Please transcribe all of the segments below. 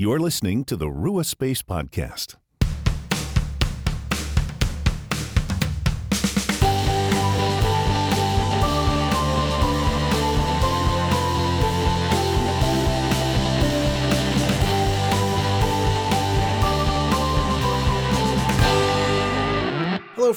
You're listening to the Ruach Space Podcast.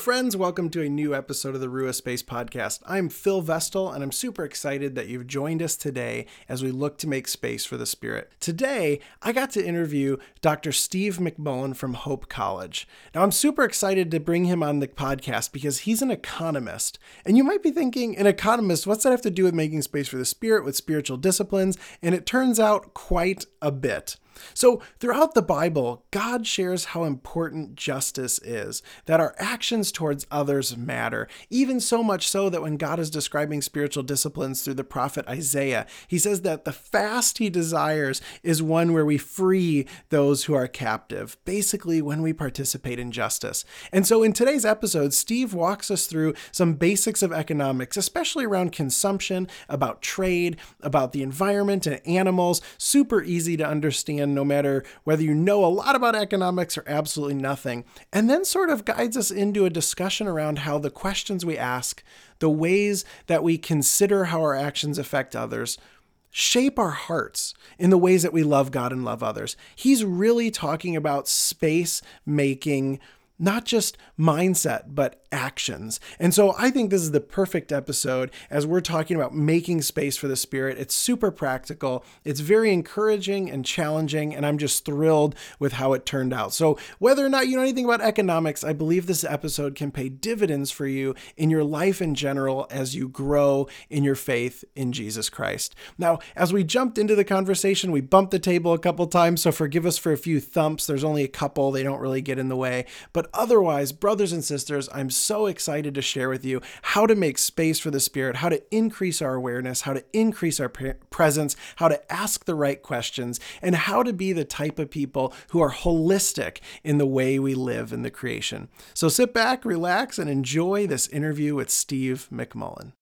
Friends. Welcome to a new episode of the Ruach Space Podcast. I'm Phil Vestal, and I'm super excited that you've joined us today as we look to make space for the Spirit. Today, I got to interview Dr. Steve McMullen from Hope College. Now, I'm super excited to bring him on the podcast because he's an economist. And you might be thinking, an economist, what's that have to do with making space for the Spirit, with spiritual disciplines? And it turns out quite a bit. So, throughout the Bible, God shares how important justice is, that our actions towards others matter, even so much so that when God is describing spiritual disciplines through the prophet Isaiah, he says that the fast he desires is one where we free those who are captive, basically, when we participate in justice. And so, in today's episode, Steve walks us through some basics of economics, especially around consumption, about trade, about the environment and animals, super easy to understand no matter whether you know a lot about economics or absolutely nothing, and then sort of guides us into a discussion around how the questions we ask, the ways that we consider how our actions affect others, shape our hearts in the ways that we love God and love others. He's really talking about space making not just mindset, but actions. And so I think this is the perfect episode as we're talking about making space for the Spirit. It's super practical, it's very encouraging and challenging, and I'm just thrilled with how it turned out. So, whether or not you know anything about economics, I believe this episode can pay dividends for you in your life in general as you grow in your faith in Jesus Christ. Now, as we jumped into the conversation, we bumped the table a couple times, so forgive us for a few thumps. There's only a couple, they don't really get in the way. But otherwise, brothers and sisters, I'm so excited to share with you how to make space for the Spirit, how to increase our awareness, how to increase our presence, how to ask the right questions, and how to be the type of people who are holistic in the way we live in the creation. So sit back, relax, and enjoy this interview with Steve McMullen.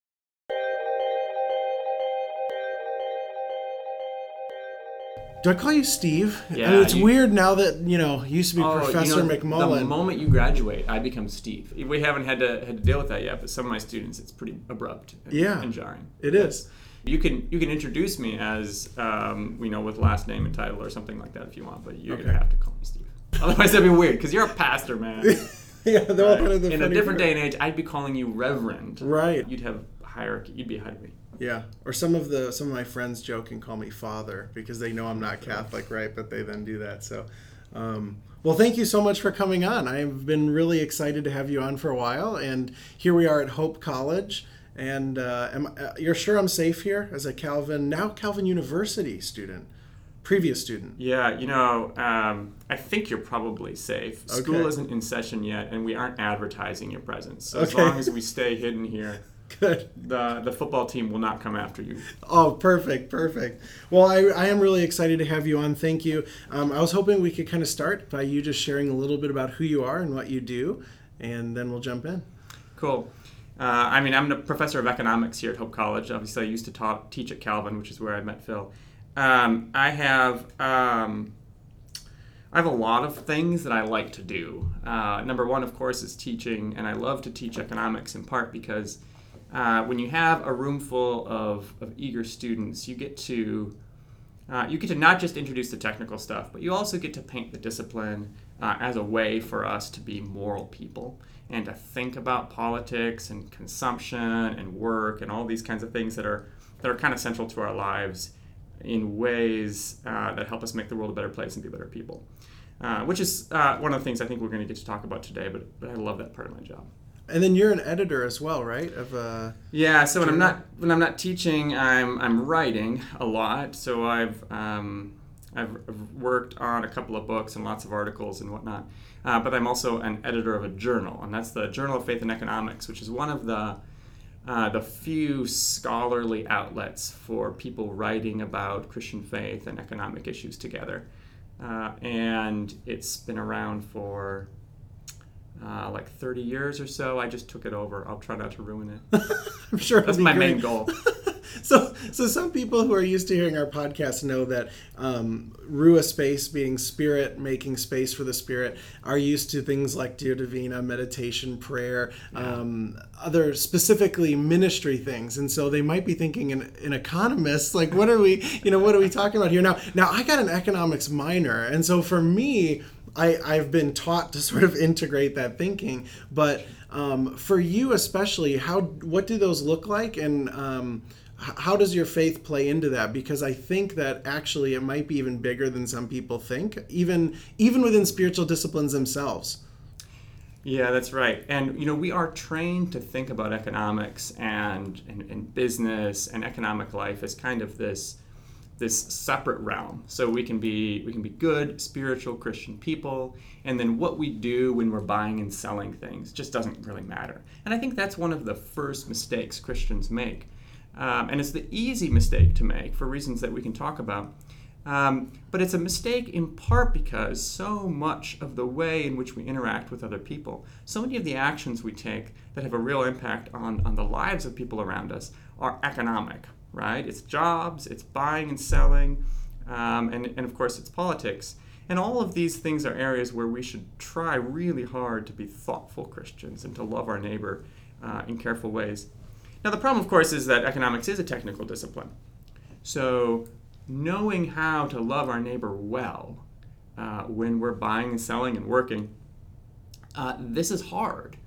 Do I call you Steve? Yeah. I mean, it's you, weird now that you know you used to be oh, Professor you know, McMullen. The moment you graduate, I become Steve. We haven't had to had to deal with that yet, but some of my students, it's pretty abrupt. And, yeah, and jarring. It is. You can you can introduce me as um, you know with last name and title or something like that if you want, but you're okay. gonna have to call me Steve. Otherwise, that'd be weird because you're a pastor, man. yeah, they're all kind of in a different part. day and age. I'd be calling you Reverend. Right. You'd have hierarchy. You'd be me. Yeah, or some of the some of my friends joke and call me father because they know I'm not Catholic, right? But they then do that. So, um, well, thank you so much for coming on. I've been really excited to have you on for a while, and here we are at Hope College. And uh, am, uh, you're sure I'm safe here as a Calvin now Calvin University student, previous student. Yeah, you know, um, I think you're probably safe. Okay. School isn't in session yet, and we aren't advertising your presence. So Okay. as long as we stay hidden here. Good. The the football team will not come after you. Oh, perfect, perfect. Well, I, I am really excited to have you on. Thank you. Um, I was hoping we could kind of start by you just sharing a little bit about who you are and what you do, and then we'll jump in. Cool. Uh, I mean, I'm a professor of economics here at Hope College. Obviously, I used to talk, teach at Calvin, which is where I met Phil. Um, I have um, I have a lot of things that I like to do. Uh, number one, of course, is teaching, and I love to teach economics in part because uh, when you have a room full of, of eager students, you get to uh, you get to not just introduce the technical stuff, but you also get to paint the discipline uh, as a way for us to be moral people and to think about politics and consumption and work and all these kinds of things that are that are kind of central to our lives in ways uh, that help us make the world a better place and be better people. Uh, which is uh, one of the things I think we're going to get to talk about today, but, but I love that part of my job. And then you're an editor as well, right? Of uh, yeah. So when I'm not when I'm not teaching, I'm I'm writing a lot. So I've um, I've worked on a couple of books and lots of articles and whatnot. Uh, but I'm also an editor of a journal, and that's the Journal of Faith and Economics, which is one of the uh, the few scholarly outlets for people writing about Christian faith and economic issues together. Uh, and it's been around for uh, like 30 years or so. I just took it over. I'll try not to ruin it. I'm sure that's my great. main goal. so, so some people who are used to hearing our podcast know that um, Ruach space being spirit, making space for the spirit, are used to things like Lectio Divina, meditation, prayer, um, other specifically ministry things, and so they might be thinking an, an economist, like what are we, you know, what are we talking about here now? Now I got an economics minor, and so for me. I, I've been taught to sort of integrate that thinking, but um, for you especially, how what do those look like, and um, how does your faith play into that? Because I think that actually it might be even bigger than some people think, even even within spiritual disciplines themselves. Yeah, that's right. And you know, we are trained to think about economics and, and, and business and economic life as kind of this this separate realm. So we can be we can be good spiritual Christian people, and then what we do when we're buying and selling things just doesn't really matter. And I think that's one of the first mistakes Christians make, um, and it's the easy mistake to make for reasons that we can talk about. Um, but it's a mistake in part because so much of the way in which we interact with other people, so many of the actions we take that have a real impact on, on the lives of people around us are economic right? It's jobs, it's buying and selling, um, and, and of course, it's politics. And all of these things are areas where we should try really hard to be thoughtful Christians and to love our neighbor uh, in careful ways. Now, the problem, of course, is that economics is a technical discipline. So, knowing how to love our neighbor well uh, when we're buying and selling and working, uh, this is hard.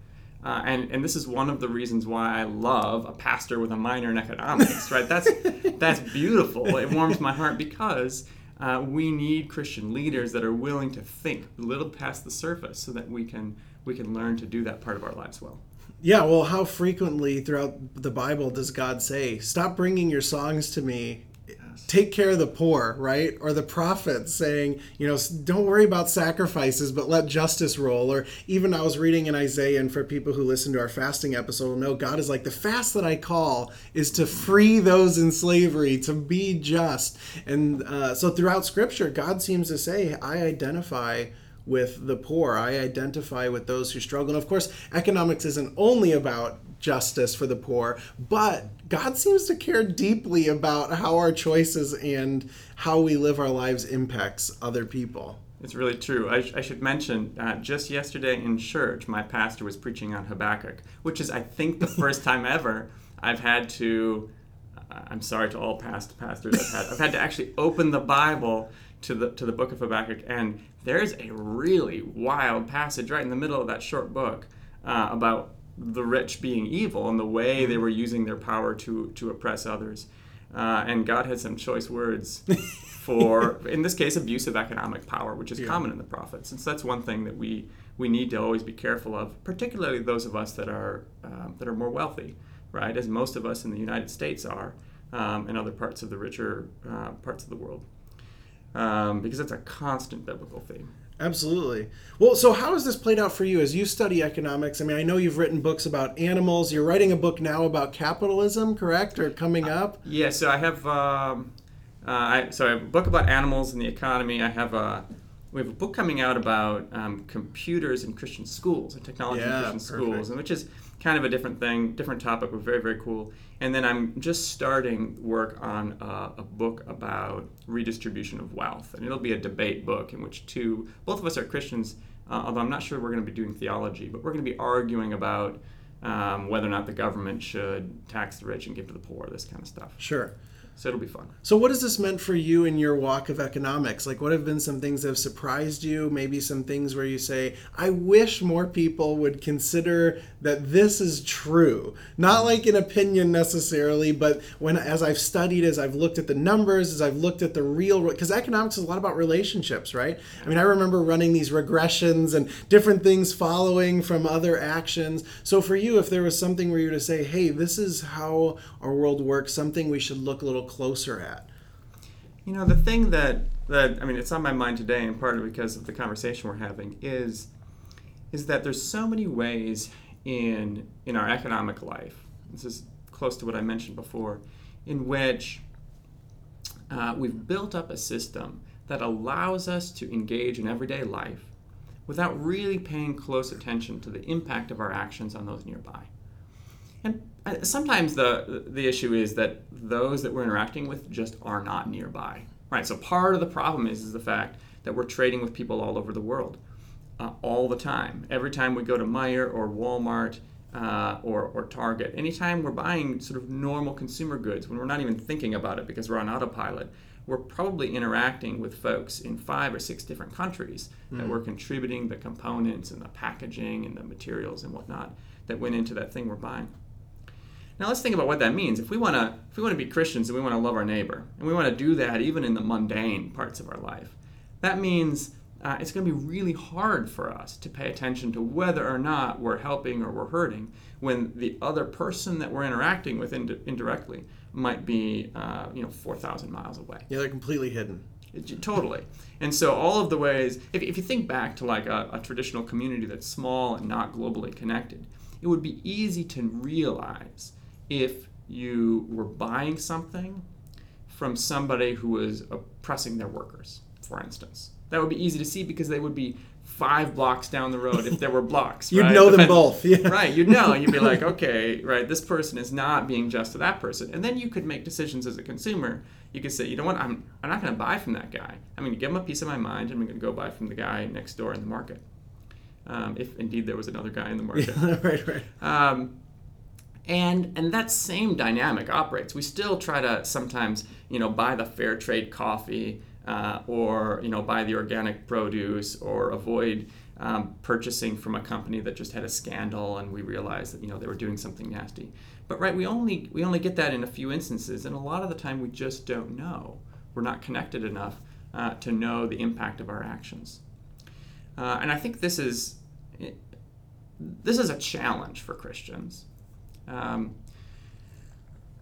Uh, and, and this is one of the reasons why I love a pastor with a minor in economics, right? That's, that's beautiful. It warms my heart because uh, we need Christian leaders that are willing to think a little past the surface so that we can, we can learn to do that part of our lives well. Yeah, well, how frequently throughout the Bible does God say, Stop bringing your songs to me take care of the poor, right? Or the prophets saying, you know, don't worry about sacrifices, but let justice roll. Or even I was reading in Isaiah, and for people who listen to our fasting episode know God is like, the fast that I call is to free those in slavery, to be just. And uh, so throughout Scripture, God seems to say, I identify with the poor. I identify with those who struggle. And of course, economics isn't only about justice for the poor, but God seems to care deeply about how our choices and how we live our lives impacts other people. It's really true. I, sh- I should mention, uh, just yesterday in church, my pastor was preaching on Habakkuk, which is, I think, the first time ever I've had to. Uh, I'm sorry to all past pastors I've had. I've had to actually open the Bible to the to the book of Habakkuk, and there's a really wild passage right in the middle of that short book uh, about the rich being evil and the way they were using their power to to oppress others. Uh, and God had some choice words for, in this case, abusive economic power, which is yeah. common in the prophets. And so that's one thing that we we need to always be careful of, particularly those of us that are um, that are more wealthy, right? As most of us in the United States are, um, and other parts of the richer uh, parts of the world, um, because it's a constant biblical theme. Absolutely. Well, so how has this played out for you as you study economics? I mean, I know you've written books about animals. You're writing a book now about capitalism, correct, or coming up? Uh, yeah. So I have, um, uh, I, so I have a book about animals and the economy. I have a, we have a book coming out about um, computers in Christian schools and technology yeah, in Christian perfect. schools, and which is kind of a different thing, different topic, but very, very cool. And then I'm just starting work on uh, a book about redistribution of wealth. And it'll be a debate book in which two, both of us are Christians, uh, although I'm not sure we're going to be doing theology, but we're going to be arguing about um, whether or not the government should tax the rich and give to the poor, this kind of stuff. Sure. So it'll be fun. So, what has this meant for you in your walk of economics? Like, what have been some things that have surprised you? Maybe some things where you say, I wish more people would consider that this is true. Not like an opinion necessarily, but when, as I've studied, as I've looked at the numbers, as I've looked at the real, because economics is a lot about relationships, right? I mean, I remember running these regressions and different things following from other actions. So, for you, if there was something where you were to say, hey, this is how our world works, something we should look a little closer at? You know, the thing that that I mean, it's on my mind today, and partly because of the conversation we're having, is is that there's so many ways in in our economic life. This is close to what I mentioned before, in which uh, we've built up a system that allows us to engage in everyday life without really paying close attention to the impact of our actions on those nearby. And sometimes the the issue is that those that we're interacting with just are not nearby. Right. So part of the problem is is the fact that we're trading with people all over the world, uh, all the time. Every time we go to Meijer or Walmart. Uh, or, or Target. Anytime we're buying sort of normal consumer goods, when we're not even thinking about it because we're on autopilot, we're probably interacting with folks in five or six different countries mm. that we're contributing the components and the packaging and the materials and whatnot that went into that thing we're buying. Now let's think about what that means. If we want to, if we want to be Christians and we want to love our neighbor, and we want to do that even in the mundane parts of our life, that means uh, it's going to be really hard for us to pay attention to whether or not we're helping or we're hurting when the other person that we're interacting with ind- indirectly might be, uh, you know, 4,000 miles away. Yeah, they're completely hidden. It, totally. And so all of the ways, if, if you think back to like a, a traditional community that's small and not globally connected, it would be easy to realize if you were buying something from somebody who was oppressing their workers, for instance. That would be easy to see because they would be five blocks down the road if there were blocks. you'd right? know them both. Yeah. Right, you'd know. And you'd be like, okay, right, this person is not being just to that person. And then you could make decisions as a consumer. You could say, you know what, I'm, I'm not going to buy from that guy. I'm going to give him a piece of my mind and I'm going to go buy from the guy next door in the market. Um, if indeed there was another guy in the market. Right, right. Um, and and that same dynamic operates. We still try to sometimes you know buy the fair trade coffee uh, or you know buy the organic produce or avoid um, purchasing from a company that just had a scandal and we realized that you know they were doing something nasty. But right, we only we only get that in a few instances, and a lot of the time we just don't know. We're not connected enough uh, to know the impact of our actions. Uh, and I think this is this is a challenge for Christians. Um,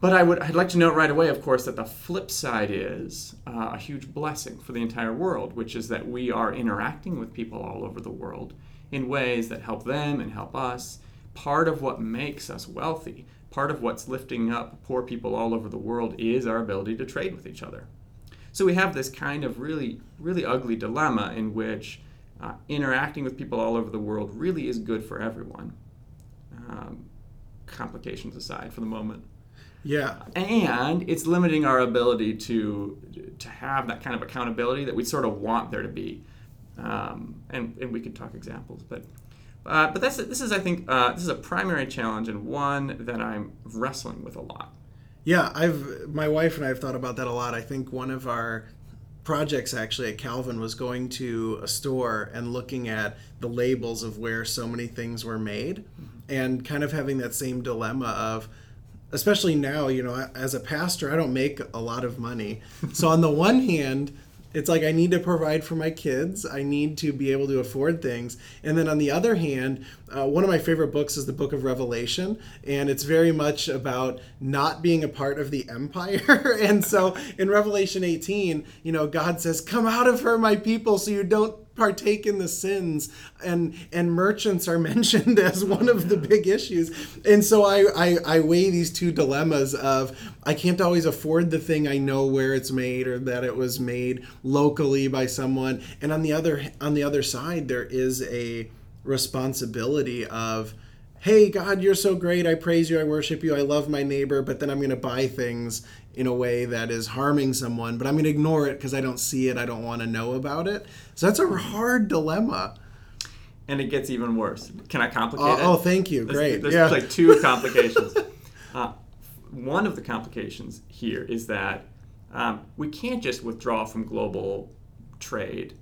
but I would I'd like to note right away, of course, that the flip side is uh, a huge blessing for the entire world, which is that we are interacting with people all over the world in ways that help them and help us. Part of what makes us wealthy, part of what's lifting up poor people all over the world is our ability to trade with each other. So we have this kind of really, really ugly dilemma in which uh, interacting with people all over the world really is good for everyone. Um, complications aside for the moment. Yeah. And it's limiting our ability to to have that kind of accountability that we sort of want there to be. Um, and, and we could talk examples, but uh, but that's this is I think uh, this is a primary challenge and one that I'm wrestling with a lot. Yeah, I've my wife and I have thought about that a lot. I think one of our projects actually at Calvin was going to a store and looking at the labels of where so many things were made mm-hmm. and kind of having that same dilemma of especially now, you know, as a pastor, I don't make a lot of money. So on the one hand, it's like I need to provide for my kids. I need to be able to afford things. And then on the other hand, uh, one of my favorite books is the book of Revelation. And it's very much about not being a part of the empire. and so in Revelation 18, you know, God says, Come out of her, my people, so you don't partake in the sins and and merchants are mentioned as one of the big issues. And so I, I i weigh these two dilemmas of i can't always afford the thing i know where it's made or that it was made locally by someone. And on the other on the other side there is a responsibility of hey god you're so great. I praise you. I worship you. I love my neighbor but then i'm going to buy things in a way that is harming someone, but I'm going to ignore it because I don't see it. I don't want to know about it. So that's a hard dilemma. And it gets even worse. Can I complicate uh, it? Oh, thank you. There's, Great. There's yeah. like two complications. uh, one of the complications here is that um, we can't just withdraw from global trade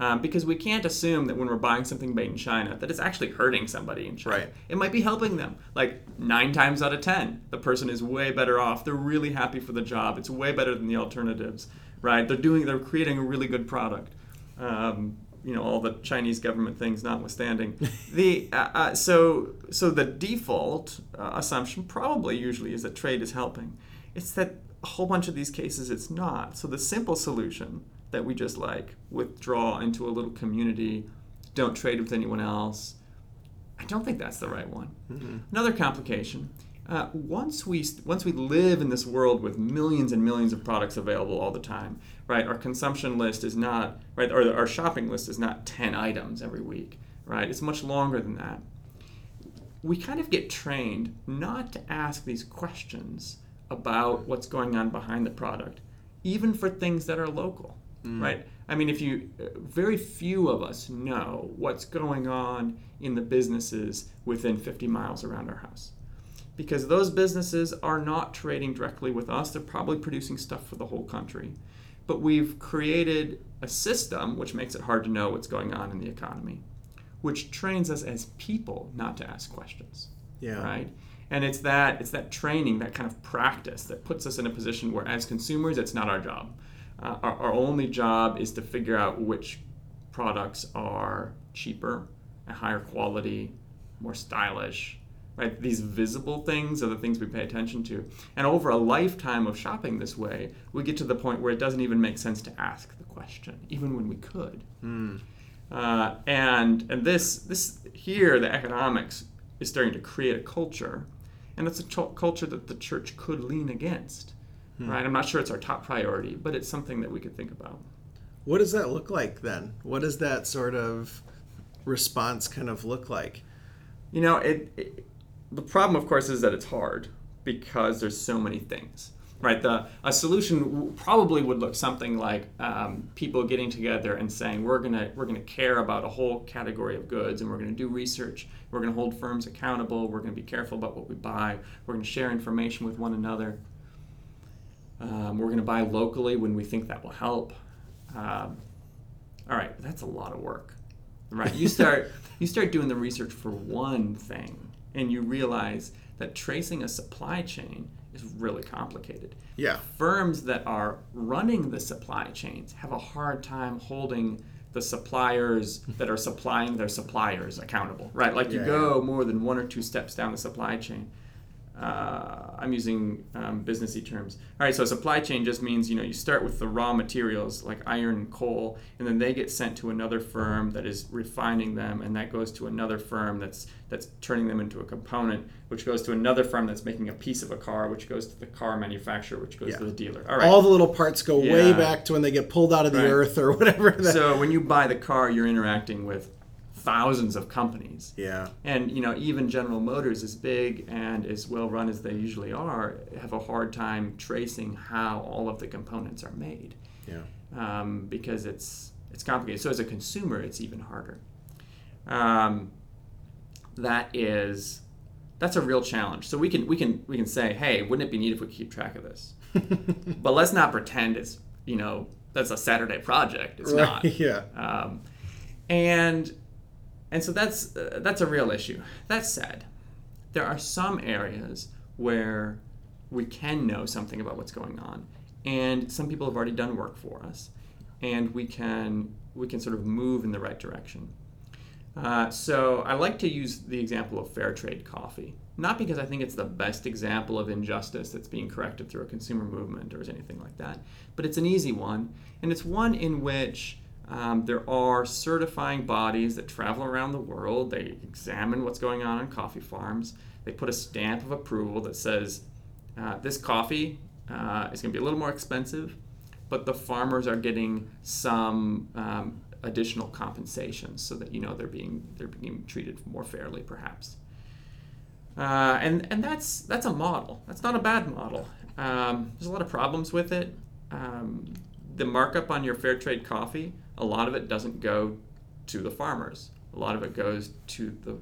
um, because we can't assume that when we're buying something made in China that it's actually hurting somebody in China. Right. It might be helping them. Like nine times out of ten, the person is way better off. They're really happy for the job. It's way better than the alternatives, right? They're doing, they're creating a really good product. Um, you know, all the Chinese government things notwithstanding. the uh, uh, so so the default uh, assumption probably usually is that trade is helping. It's that a whole bunch of these cases it's not. So the simple solution that we just like withdraw into a little community, don't trade with anyone else. I don't think that's the right one. Mm-hmm. Another complication. Uh, once we once we live in this world with millions and millions of products available all the time, right? Our consumption list is not right, or our shopping list is not ten items every week, right? It's much longer than that. we kind of get trained not to ask these questions about what's going on behind the product, even for things that are local, Mm. right? I mean, if you, uh, very few of us know what's going on in the businesses within 50 miles around our house. Because those businesses are not trading directly with us, they're probably producing stuff for the whole country. But we've created a system which makes it hard to know what's going on in the economy, which trains us as people not to ask questions Yeah. right and it's that it's that training that kind of practice that puts us in a position where as consumers it's not our job uh, our, our only job is to figure out which products are cheaper and higher quality more stylish right? These visible things are the things we pay attention to. And over a lifetime of shopping this way we get to the point where it doesn't even make sense to ask the question even when we could. Uh, and and this this here the economics is starting to create a culture, and it's a culture that the church could lean against, right? I'm not sure it's our top priority, but it's something that we could think about. What does that look like then? What does that sort of response kind of look like? You know, it, it the problem, of course, is that it's hard because there's so many things. Right, the a solution w- probably would look something like um, people getting together and saying we're gonna we're gonna care about a whole category of goods and we're gonna do research. We're gonna hold firms accountable. We're gonna be careful about what we buy. We're gonna share information with one another. Um, we're gonna buy locally when we think that will help. Um, all right, that's a lot of work, right? You start you start doing the research for one thing, and you realize that tracing a supply chain is really complicated. Yeah. Firms that are running the supply chains have a hard time holding the suppliers that are supplying their suppliers accountable, right? Like you Yeah, go more than one or two steps down the supply chain. Uh, I'm using um, businessy terms. All right, so supply chain just means you know you start with the raw materials like iron and coal, and then they get sent to another firm that is refining them, and that goes to another firm that's that's turning them into a component, which goes to another firm that's making a piece of a car, which goes to the car manufacturer, which goes Yeah. to the dealer. All right. All the little parts go way back to when they get pulled out of the Right. earth or whatever. That, so when you buy the car, you're interacting with thousands of companies. yeah. And you know, even General Motors, as big and as well run as they usually are, have a hard time tracing how all of the components are made Yeah. um, because it's it's complicated. So as a consumer, it's even harder. Um, that is that's a real challenge. So we can we can we can say, hey, wouldn't it be neat if we could keep track of this? but let's not pretend it's you know that's a Saturday project. It's not. Yeah. Um, and and so that's uh, that's a real issue. That said, there are some areas where we can know something about what's going on, and some people have already done work for us, and we can we can sort of move in the right direction. Uh, so I like to use the example of fair trade coffee, not because I think it's the best example of injustice that's being corrected through a consumer movement or anything like that, but it's an easy one, and it's one in which um, there are certifying bodies that travel around the world. They examine what's going on on coffee farms. They put a stamp of approval that says uh, this coffee uh, is going to be a little more expensive, but the farmers are getting some um, additional compensation so that you know they're being they're being treated more fairly, perhaps. Uh, and and that's that's a model. That's not a bad model. Um, there's a lot of problems with it. Um, the markup on your fair trade coffee, a lot of it doesn't go to the farmers. A lot of it goes to the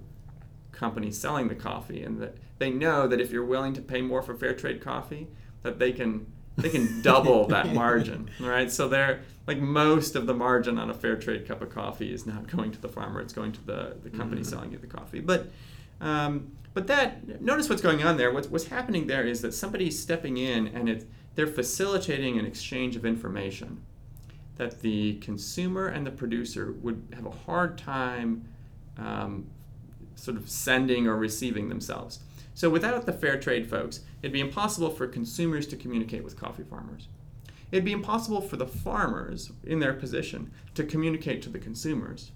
company selling the coffee, and that they know that if you're willing to pay more for fair trade coffee, that they can they can double that margin, right? So they're like most of the margin on a fair trade cup of coffee is not going to the farmer; it's going to the the company selling you the coffee. But um, but that notice what's going on there. What's what's happening there is that somebody's stepping in and it they're facilitating an exchange of information that the consumer and the producer would have a hard time um, sort of sending or receiving themselves. So without the fair trade folks, it'd be impossible for consumers to communicate with coffee farmers. It'd be impossible for the farmers in their position to communicate to the consumers.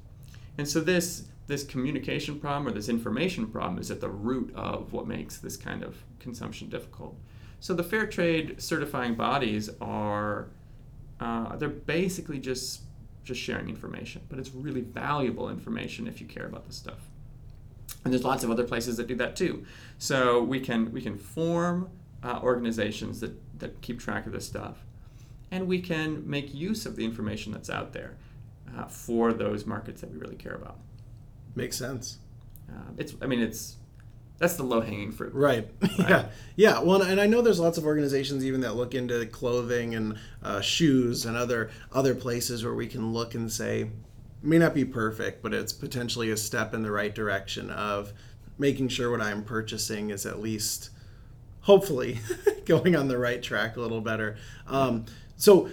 And so this this communication problem or this information problem is at the root of what makes this kind of consumption difficult. So the fair trade certifying bodies are uh, they're basically just just sharing information, but it's really valuable information if you care about this stuff. and there's lots of other places that do that too. So we can we can form uh, organizations that that keep track of this stuff, and we can make use of the information that's out there uh, for those markets that we really care about. Makes sense. Uh, it's I mean it's that's the low hanging fruit. Right. yeah. Yeah. Well, and I know there's lots of organizations even that look into clothing and uh, shoes and other other places where we can look and say, may not be perfect, but it's potentially a step in the right direction of making sure what I'm purchasing is at least, hopefully, going on the right track a little better. Um, so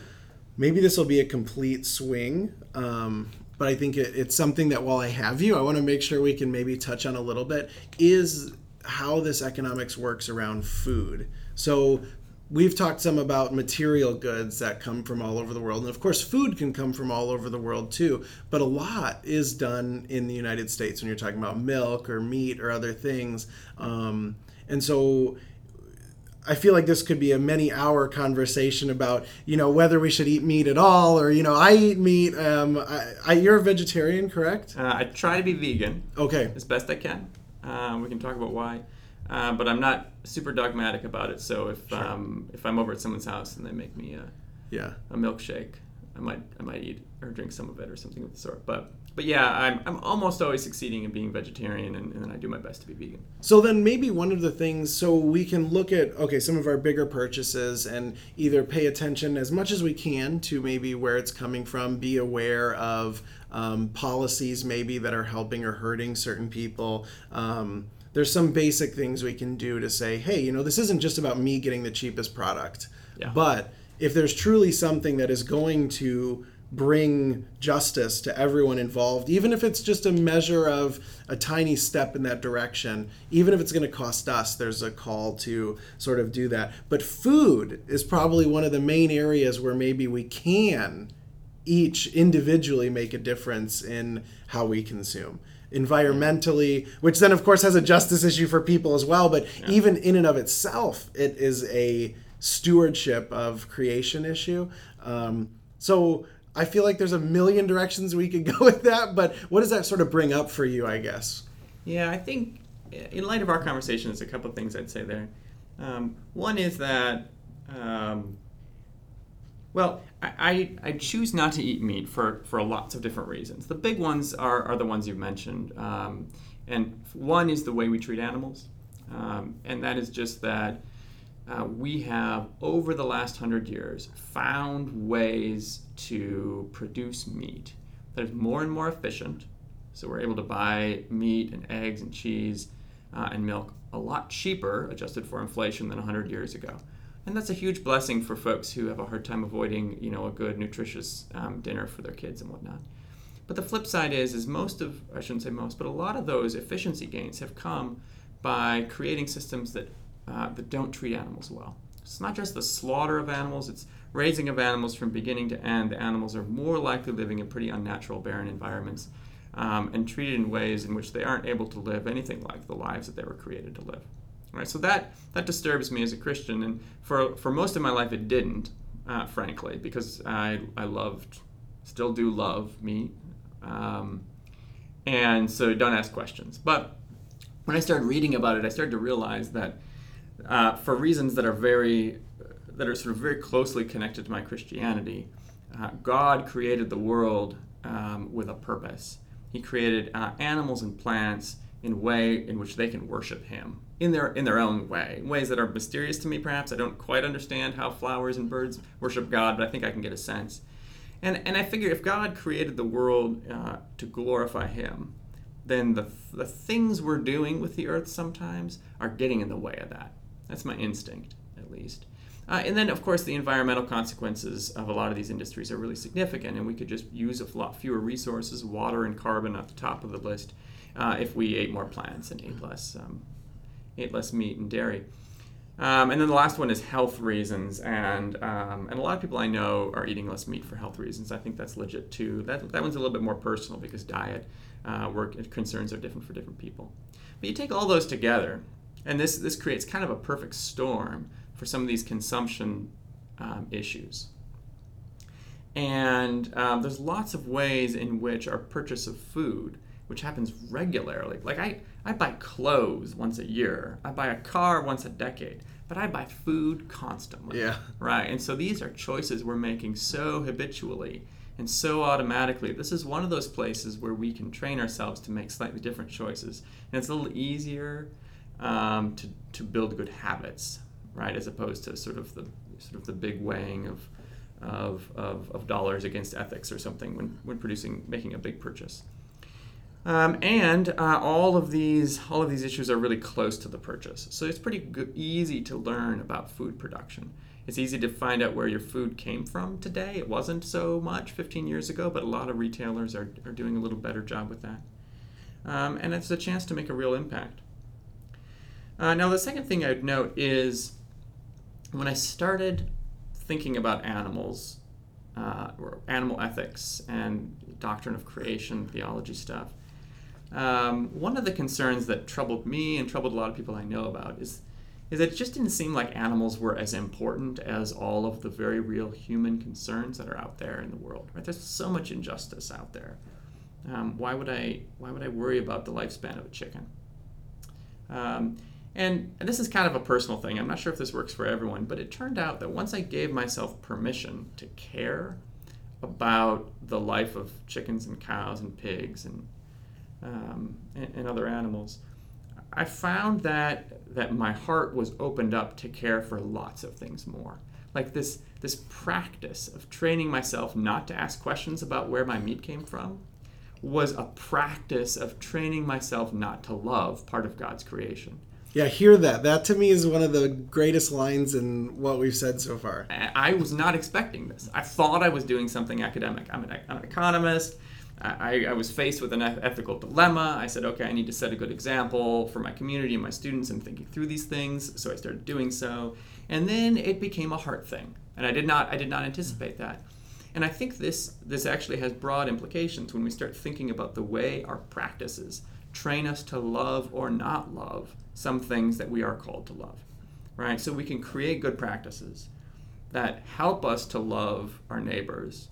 maybe this will be a complete swing. Um, but I think it, it's something that while I have you, I want to make sure we can maybe touch on a little bit is how this economics works around food. So we've talked some about material goods that come from all over the world and of course food can come from all over the world too but a lot is done in the united states when you're talking about milk or meat or other things um, and so I feel like this could be a many hour conversation about you know whether we should eat meat at all or you know I eat meat. Um, I, I, you're a vegetarian, correct? Uh, I try to be vegan. Okay. As best I can. Um, we can talk about why, uh, but I'm not super dogmatic about it. So if sure. um, if I'm over at someone's house and they make me a yeah a milkshake, I might I might eat or drink some of it or something of the sort. But but yeah, I'm, I'm almost always succeeding in being vegetarian, and, and then I do my best to be vegan. So then maybe one of the things, so we can look at okay some of our bigger purchases and either pay attention as much as we can to maybe where it's coming from, be aware of um, policies maybe that are helping or hurting certain people. Um, there's some basic things we can do to say, hey, you know, this isn't just about me getting the cheapest product, yeah. but if there's truly something that is going to bring justice to everyone involved, even if it's just a measure of a tiny step in that direction, even if it's going to cost us, there's a call to sort of do that. But food is probably one of the main areas where maybe we can each individually make a difference in how we consume environmentally, which then of course has a justice issue for people as well. But yeah. even in and of itself, it is a stewardship of creation issue. Um, so I feel like there's a million directions we could go with that, but what does that sort of bring up for you, I guess? Yeah, I think in light of our conversation, there's a couple of things I'd say there. Um, one is that, um, well, I, I, choose not to eat meat for, for lots of different reasons. The big ones are, are the ones you've mentioned. Um, and one is the way we treat animals. Um, and that is just that uh, we have, over the last hundred years, found ways to produce meat that is more and more efficient. So we're able to buy meat and eggs and cheese uh, and milk a lot cheaper, adjusted for inflation, than 100 years ago. And that's a huge blessing for folks who have a hard time avoiding, you know, a good, nutritious um, dinner for their kids and whatnot. But the flip side is, is most of, I shouldn't say most, but a lot of those efficiency gains have come by creating systems that uh, that don't treat animals well. It's not just the slaughter of animals, it's raising of animals from beginning to end. The animals are more likely living in pretty unnatural, barren environments um, and treated in ways in which they aren't able to live anything like the lives that they were created to live. Right, so that, that disturbs me as a Christian, and for, for most of my life it didn't, uh, frankly, because I, I loved, still do love meat. Um, and so don't ask questions. But when I started reading about it, I started to realize that uh, for reasons that are very that are sort of very closely connected to my Christianity. Uh, God created the world um, with a purpose. He created uh, animals and plants in a way in which they can worship Him in their in their own way, in ways that are mysterious to me. Perhaps I don't quite understand how flowers and birds worship God, but I think I can get a sense. And and I figure if God created the world uh, to glorify Him, then the the things we're doing with the earth sometimes are getting in the way of that. That's my instinct, at least. Uh, and then, of course, the environmental consequences of a lot of these industries are really significant, and we could just use a lot fewer resources, water and carbon at the top of the list, uh, if we ate more plants and ate less, um, ate less meat and dairy. Um, and then the last one is health reasons, and um, and a lot of people I know are eating less meat for health reasons. I think that's legit too. That that one's a little bit more personal because diet uh, work concerns are different for different people. But you take all those together, and this, this creates kind of a perfect storm for some of these consumption um, issues. And um, there's lots of ways in which our purchase of food which happens regularly. Like I, I buy clothes once a year. I buy a car once a decade. But I buy food constantly. Yeah. Right. And so these are choices we're making so habitually and so automatically. This is one of those places where we can train ourselves to make slightly different choices. And it's a little easier um, to, to build good habits, right? As opposed to sort of the sort of the big weighing of of, of, of dollars against ethics or something when, when producing making a big purchase. Um, and uh, all of these all of these issues are really close to the purchase, so it's pretty easy to learn about food production. It's easy to find out where your food came from today. It wasn't so much 15 years ago, but a lot of retailers are, are doing a little better job with that. Um, and it's a chance to make a real impact. Uh, now, the second thing I'd note is when I started thinking about animals, uh, or animal ethics and doctrine of creation theology stuff, um, one of the concerns that troubled me and troubled a lot of people I know about is is that it just didn't seem like animals were as important as all of the very real human concerns that are out there in the world. Right? There's so much injustice out there. Um, why would I why would I worry about the lifespan of a chicken? Um, and, this is kind of a personal thing. I'm not sure if this works for everyone, but it turned out that once I gave myself permission to care about the life of chickens and cows and pigs and um, and, and other animals, I found that that my heart was opened up to care for lots of things more. Like this this practice of training myself not to ask questions about where my meat came from was a practice of training myself not to love part of God's creation. Yeah, hear that. That to me is one of the greatest lines in what we've said so far. I was not expecting this. I thought I was doing something academic. I'm an, I'm an economist. I, I, was faced with an ethical dilemma. I said, okay, I need to set a good example for my community and my students in thinking through these things. So I started doing so, and then it became a heart thing, and I did not I did not anticipate mm-hmm. that. And I think this this actually has broad implications when we start thinking about the way our practices train us to love or not love some things that we are called to love, right? So we can create good practices that help us to love our neighbors,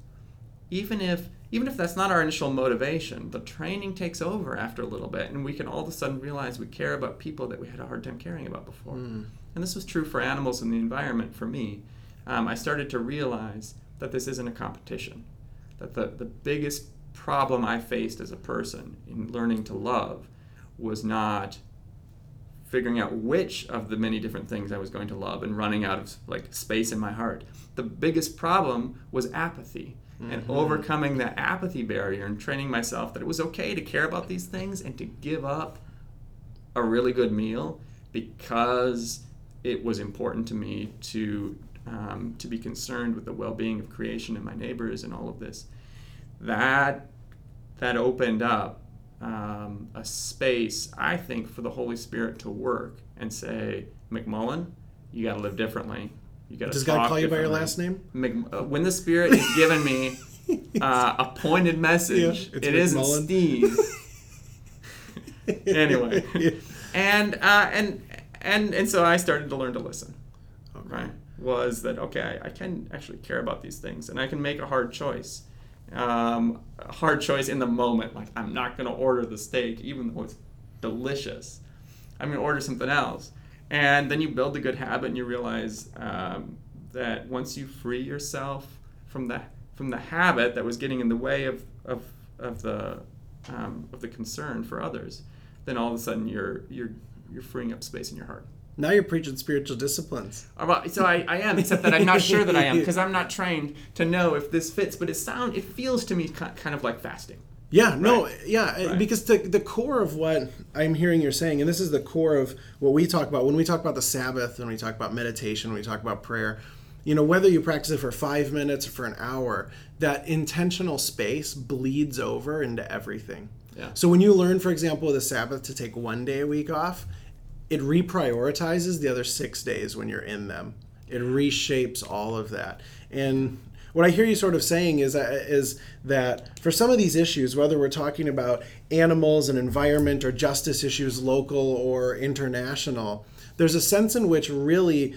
even if even if that's not our initial motivation, the training takes over after a little bit, and we can all of a sudden realize we care about people that we had a hard time caring about before. Mm. And this was true for animals in the environment for me. Um, I started to realize that this isn't a competition, that the, the biggest problem I faced as a person in learning to love was not figuring out which of the many different things I was going to love and running out of like space in my heart. The biggest problem was apathy mm-hmm. and overcoming that apathy barrier and training myself that it was okay to care about these things and to give up a really good meal because it was important to me to um, to be concerned with the well-being of creation and my neighbors and all of this. That that opened up um, a space, I think, for the Holy Spirit to work and say, McMullen, you got to live differently. You got to. Does God call you by your last name? Mc, uh, when the Spirit is giving me uh, a pointed message, yeah, it isn't Steve. anyway, yeah. and uh, and and and so I started to learn to listen. Okay. Right, was that okay? I, I can actually care about these things, and I can make a hard choice um, hard choice in the moment. Like, I'm not going to order the steak, even though it's delicious. I'm going to order something else. And then you build a good habit and you realize um, that once you free yourself from the, from the habit that was getting in the way of, of, of, the, um, of the concern for others, then all of a sudden you're, you're, you're freeing up space in your heart. Now you're preaching spiritual disciplines. So I, I am, except that I'm not sure that I am because I'm not trained to know if this fits. But it sound it feels to me kind of like fasting. Yeah, no, yeah, eh, right. because the the core of what I'm hearing you're saying, and this is the core of what we talk about when we talk about the Sabbath, when we talk about meditation, when we talk about prayer. You know, whether you practice it for five minutes or for an hour, that intentional space bleeds over into everything. Yeah. So when you learn, for example, the Sabbath to take one day a week off, it reprioritizes the other six days when you're in them. It reshapes all of that. And what I hear you sort of saying is that, is that for some of these issues, whether we're talking about animals and environment or justice issues, local or international, there's a sense in which really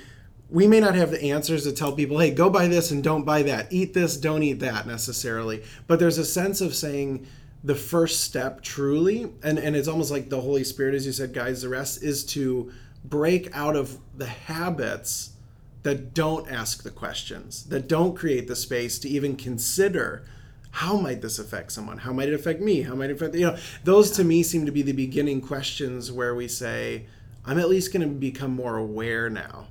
we may not have the answers to tell people, hey, go buy this and don't buy that, eat this, don't eat that necessarily. But there's a sense of saying, the first step truly and and it's almost like the holy spirit as you said guides the rest is to break out of the habits that don't ask the questions that don't create the space to even consider how might this affect someone? How might it affect me? How might it affect you know those to me seem to be the beginning questions where we say i'm at least going to become more aware now.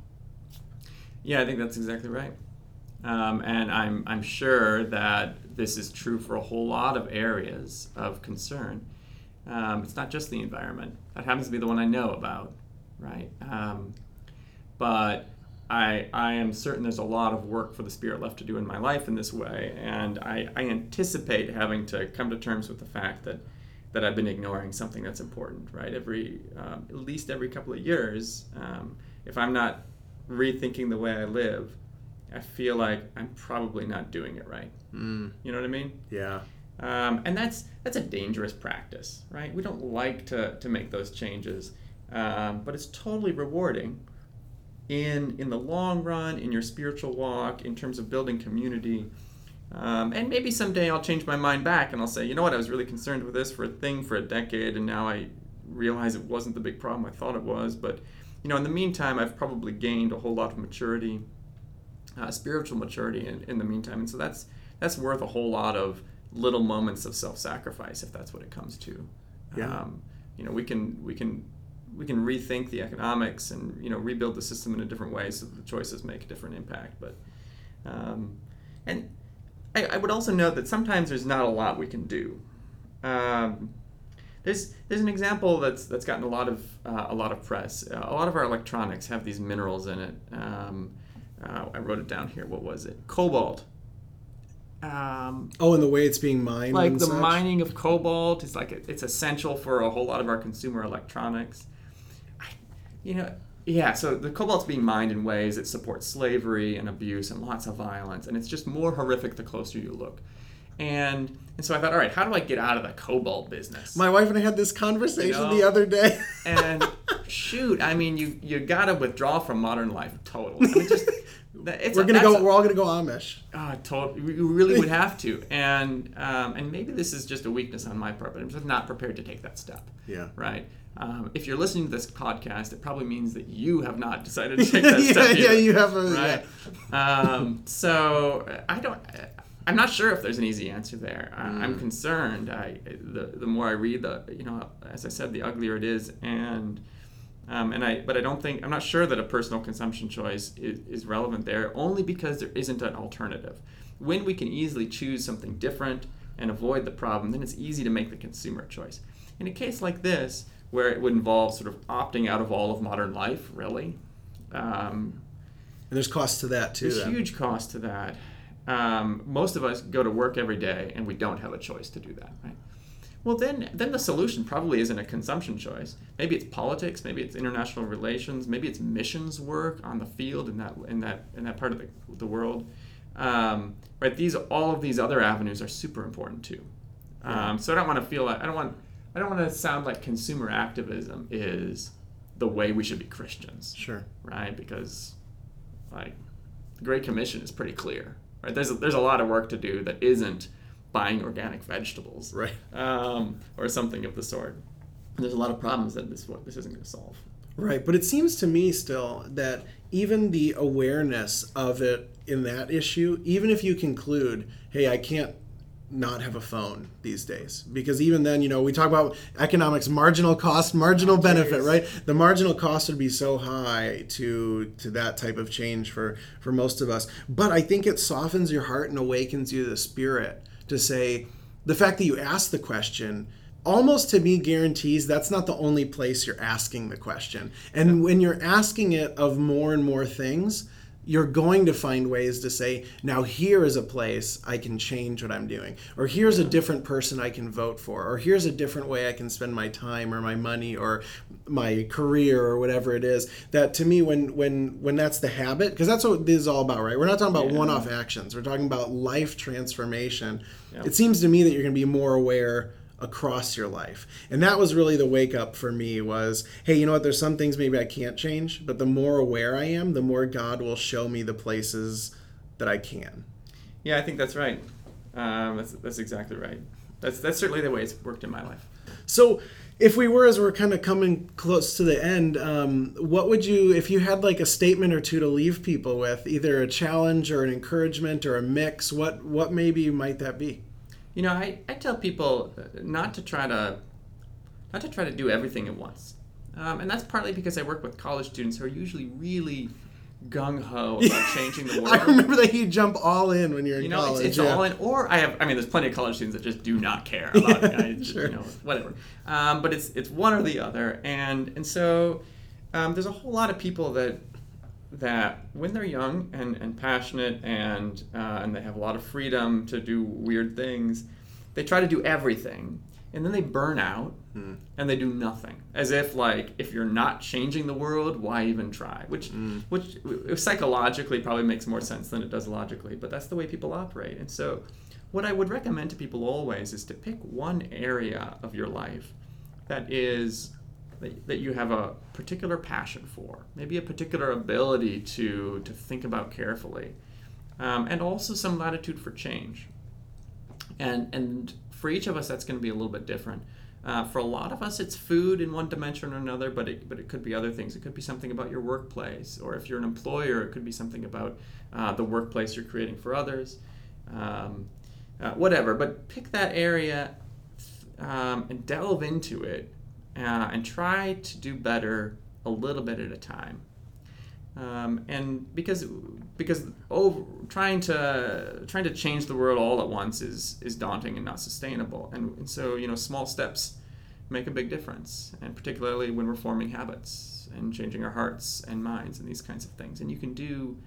Yeah i think that's exactly right. Um, and I'm, I'm sure that this is true for a whole lot of areas of concern. Um, it's not just the environment. That happens to be the one I know about, right? Um, but I, I am certain there's a lot of work for the spirit left to do in my life in this way, and I, I anticipate having to come to terms with the fact that, that I've been ignoring something that's important, right? Every um, at least every couple of years, um, if I'm not rethinking the way I live, I feel like I'm probably not doing it right. mm, You know what I mean? yeah Um, and that's that's a dangerous practice, right? We don't like to, to make those changes, um, but it's totally rewarding in in the long run, in your spiritual walk, in terms of building community. Um, and maybe someday I'll change my mind back and I'll say, you know what, I was really concerned with this for a thing for a decade, and now I realize it wasn't the big problem I thought it was. But you know, in the meantime, I've probably gained a whole lot of maturity, uh, spiritual maturity in, in the meantime, and so that's that's worth a whole lot of little moments of self-sacrifice if that's what it comes to. Yeah. Um, you know, we can we can we can rethink the economics and you know rebuild the system in a different way so the choices make a different impact. But um, and I, I would also note that sometimes there's not a lot we can do. Um, there's there's an example that's that's gotten a lot of uh, a lot of press. Uh, a lot of our electronics have these minerals in it. Um, uh, I wrote it down here. What was it? Cobalt. Um, oh and the way it's being mined like the such? mining of cobalt is like it's essential for a whole lot of our consumer electronics. I, you know, yeah. So the cobalt's being mined in ways that support slavery and abuse and lots of violence, and it's just more horrific the closer you look. And and so I thought, all right, how do I get out of the cobalt business? my wife and i had this conversation You know? the other day and shoot, I mean, you you gotta withdraw from modern life totally. I mean, just it's we're gonna go a- we're all gonna go amish Oh, totally. You really would have to, and um, and maybe this is just a weakness on my part, but I'm just not prepared to take that step. Yeah. Right. Um, if you're listening to this podcast, it probably means that you have not decided to take that yeah, step. yeah, either, you have a right. Um, so I don't. I'm not sure if there's an easy answer there. I, Mm. I'm concerned. I the the more I read, the you know, as I said, the uglier it is, and. Um, and I, but I don't think I'm not sure that a personal consumption choice is, is relevant there, only because there isn't an alternative. When we can easily choose something different and avoid the problem, then it's easy to make the consumer choice. In a case like this, where it would involve sort of opting out of all of modern life, really, um, and there's costs to that too there's then. huge cost to that. Um, most of us go to work every day, and we don't have a choice to do that, right? Well, then, then the solution probably isn't a consumption choice. Maybe it's politics. Maybe it's international relations. Maybe it's missions work on the field in that in that in that part of the, the world. Um, right? These all of these other avenues are super important too. Um, so I don't want to feel like I don't want I don't want to sound like consumer activism is the way we should be Christians sure right? Because like the Great Commission is pretty clear, right? There's a, there's a lot of work to do that isn't buying organic vegetables, right um, or something of the sort. There's a lot of problems that this what this isn't going to solve. Right, but it seems to me still that even the awareness of it in that issue, even if you conclude, hey, I can't not have a phone these days, because even then, you know, we talk about economics, marginal cost, marginal benefit, right? The marginal cost would be so high to to that type of change for for most of us. But I think it softens your heart and awakens you to the spirit to say the fact that you ask the question almost to me guarantees that's not the only place you're asking the question. And when you're asking it of more and more things, you're going to find ways to say, now here is a place I can change what I'm doing, or here's a different person I can vote for, or here's a different way I can spend my time or my money or my career or whatever it is. That to me, when when when that's the habit, because that's what this is all about, right? We're not talking about Yeah. one-off actions. We're talking about life transformation. Yeah. It seems to me that you're going to be more aware across your life and that was really the wake up for me was hey you know what there's some things maybe i can't change but the more aware i am the more god will show me the places that i can Yeah, I think that's right. Um, that's that's exactly right. that's that's certainly the way it's worked in my life. So, if we were, as we're kind of coming close to the end, um, what would you, if you had like a statement or two to leave people with, either a challenge or an encouragement or a mix, what what maybe might that be? You know, I, I tell people uh, not to try to not to try to do everything at once, um, and that's partly because I work with college students who are usually really gung ho about changing the world. I remember that you jump all in when you're in you know, college. it's, it's yeah. all in. Or I have, I mean, there's plenty of college students that just do not care about it. I just, Sure. You know, whatever. Um, but it's it's one or the other, and and so um, there's a whole lot of people that that when they're young and, and passionate and uh, and they have a lot of freedom to do weird things, they try to do everything, and then they burn out hmm. and they do nothing, as if like if you're not changing the world, why even try? Which hmm. which uh, psychologically probably makes more sense than it does logically, but that's the way people operate, and so. What I would recommend to people always is to pick one area of your life that is that, that you have a particular passion for, maybe a particular ability to to think about carefully, um, and also some latitude for change. And and for each of us, that's going to be a little bit different. Uh, for a lot of us, it's food in one dimension or another, but it, but it could be other things. It could be something about your workplace, or if you're an employer, it could be something about uh, the workplace you're creating for others. Um, uh, whatever, but pick that area um, and delve into it uh, and try to do better a little bit at a time. Um, and because because over, trying to trying to change the world all at once is is daunting and not sustainable. And, and so you know small steps make a big difference, and particularly when we're forming habits and changing our hearts and minds and these kinds of things. And you can do,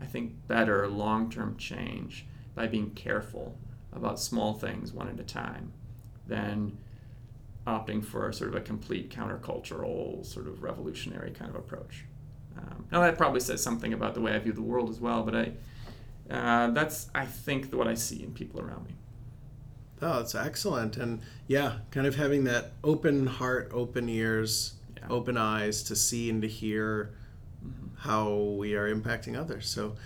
I think, better long term change by being careful about small things one at a time than opting for sort of a complete countercultural, sort of revolutionary kind of approach. Um, now that probably says something about the way I view the world as well, but I uh, that's I think what I see in people around me. Oh, that's excellent. And yeah, kind of having that open heart, open ears, Yeah. open eyes to see and to hear how we are impacting others. So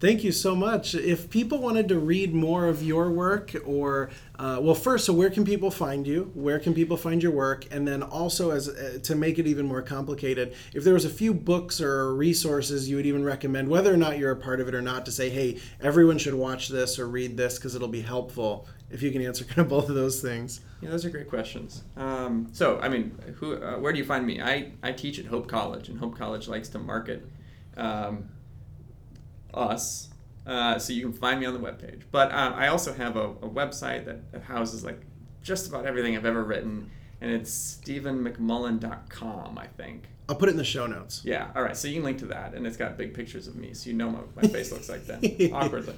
thank you so much. If people wanted to read more of your work, or, uh, well, first, so where can people find you? Where can people find your work? And then also, as uh, to make it even more complicated, if there was a few books or resources you would even recommend, whether or not you're a part of it or not, to say, hey, everyone should watch this or read this because it'll be helpful. If you can answer kind of both of those things. Yeah, those are great questions. Um, so, I mean, who, uh, where do you find me? I, I teach at Hope College, and Hope College likes to market um, us. Uh, so you can find me on the webpage. But uh, I also have a, a website that, that houses like just about everything I've ever written, and it's stephenmcmullen.com, I think. I'll put it in the show notes. Yeah, all right. So you can link to that, and it's got big pictures of me, so you know what my face looks like then, awkwardly.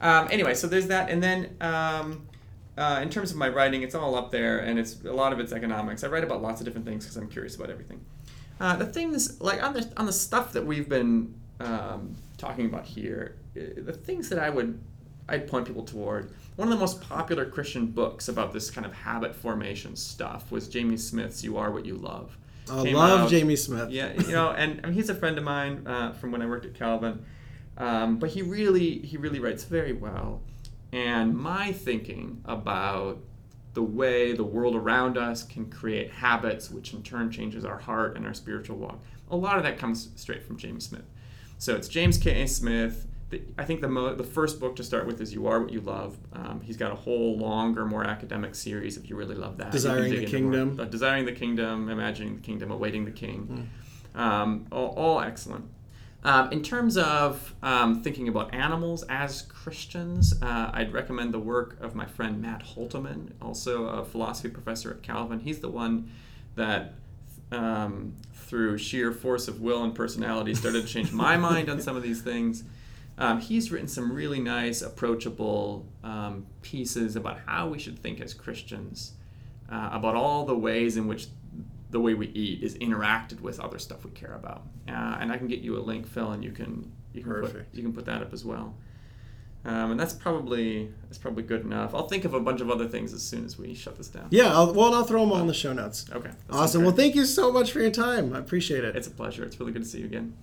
Um, anyway, so there's that, and then um, uh, in terms of my writing, it's all up there, and it's a lot of it's economics. I write about lots of different things because I'm curious about everything. Uh, the things like on the on the stuff that we've been um, talking about here, the things that I would I'd point people toward. One of the most popular Christian books about this kind of habit formation stuff was Jamie Smith's "You Are What You Love." I Came love out- Jamie Smith. yeah, you know, and I mean, he's a friend of mine uh, from when I worked at Calvin, um, but he really he really writes very well. And my thinking about the way the world around us can create habits, which in turn changes our heart and our spiritual walk, a lot of that comes straight from Jamie Smith. So it's James K. A. Smith. The, I think the mo- the first book to start with is "You Are What You Love." Um, he's got a whole longer, more academic series. If you really love that, Desiring the into more. Kingdom. Uh, Desiring the Kingdom, Imagining the Kingdom, Awaiting the King. Hmm. Um, all, all excellent. Um, in terms of um, thinking about animals as Christians, uh, I'd recommend the work of my friend Matt Halteman, also a philosophy professor at Calvin. He's the one that, um, through sheer force of will and personality, started to change my mind on some of these things. Um, he's written some really nice, approachable um, pieces about how we should think as Christians, uh, about all the ways in which the way we eat is interacted with other stuff we care about. Uh, and I can get you a link, Phil, and you can you can put, you can put that up as well. Um, and that's probably that's probably good enough. I'll think of a bunch of other things as soon as we shut this down. Yeah, I'll, well, I'll throw them all in the show notes. Okay. Awesome. Well, thank you so much for your time. I appreciate it. It's a pleasure. It's really good to see you again.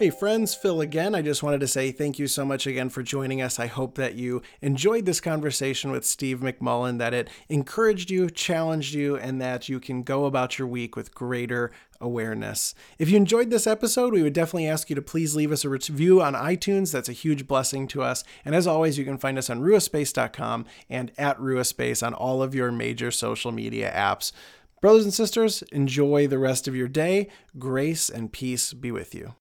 Hey friends, Phil again. I just wanted to say thank you so much again for joining us. I hope that you enjoyed this conversation with Steve McMullen, that it encouraged you, challenged you, and that you can go about your week with greater awareness. If you enjoyed this episode, we would definitely ask you to please leave us a review on iTunes. That's a huge blessing to us. And as always, you can find us on ruachspace.com and at ruachspace on all of your major social media apps. Brothers and sisters, enjoy the rest of your day. Grace and peace be with you.